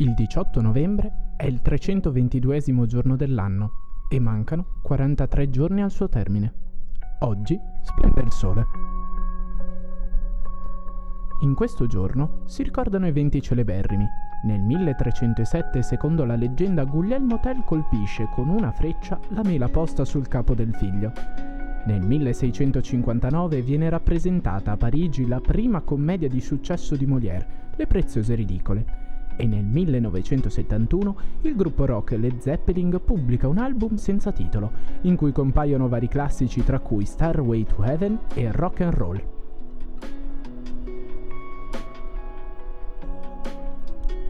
Il 18 novembre è il 322 giorno dell'anno e mancano 43 giorni al suo termine. Oggi splende il sole. In questo giorno si ricordano eventi celeberrimi. Nel 1307, secondo la leggenda, Guglielmo Tell colpisce con una freccia la mela posta sul capo del figlio. Nel 1659 viene rappresentata a Parigi la prima commedia di successo di Molière, Le preziose ridicole, e nel 1971 il gruppo rock Led Zeppelin pubblica un album senza titolo, in cui compaiono vari classici tra cui Starway to Heaven e Rock and Roll.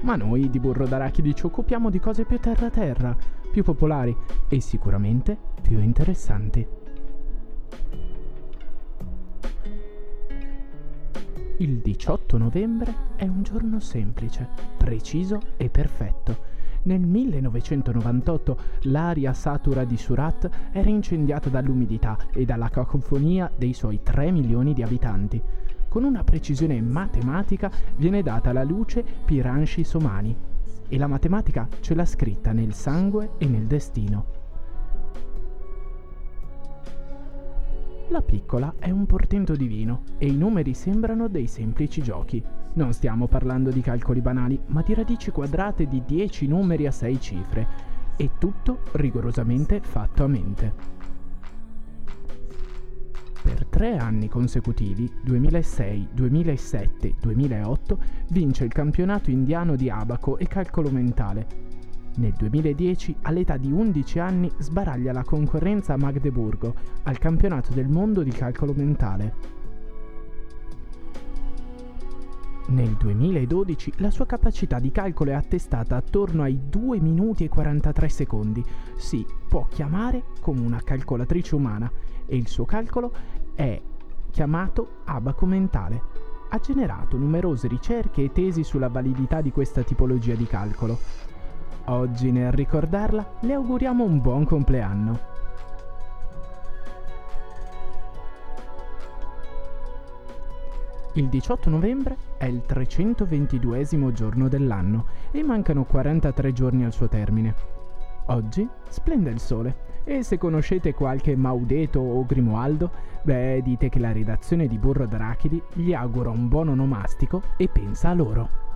Ma noi di Burro d'Arachidi ci occupiamo di cose più terra-terra, più popolari e sicuramente più interessanti. Il 18 novembre è un giorno semplice, preciso e perfetto. Nel 1998 l'aria satura di Surat era incendiata dall'umidità e dalla cacofonia dei suoi 3 milioni di abitanti. Con una precisione matematica viene data la luce Piranshi Somani e la matematica ce l'ha scritta nel sangue e nel destino. La piccola è un portento divino e i numeri sembrano dei semplici giochi. Non stiamo parlando di calcoli banali, ma di radici quadrate di 10 numeri a 6 cifre. E tutto rigorosamente fatto a mente. Per tre anni consecutivi, 2006, 2007, 2008, vince il campionato indiano di abaco e calcolo mentale, nel 2010, all'età di 11 anni, sbaraglia la concorrenza a Magdeburgo al campionato del mondo di calcolo mentale. Nel 2012 la sua capacità di calcolo è attestata attorno ai 2 minuti e 43 secondi. Si può chiamare come una calcolatrice umana e il suo calcolo è chiamato abaco mentale. Ha generato numerose ricerche e tesi sulla validità di questa tipologia di calcolo. Oggi nel ricordarla le auguriamo un buon compleanno. Il 18 novembre è il 322 giorno dell'anno e mancano 43 giorni al suo termine. Oggi splende il sole e se conoscete qualche Maudeto o Grimoaldo, beh dite che la redazione di Burro d'Arachidi gli augura un buon onomastico e pensa a loro.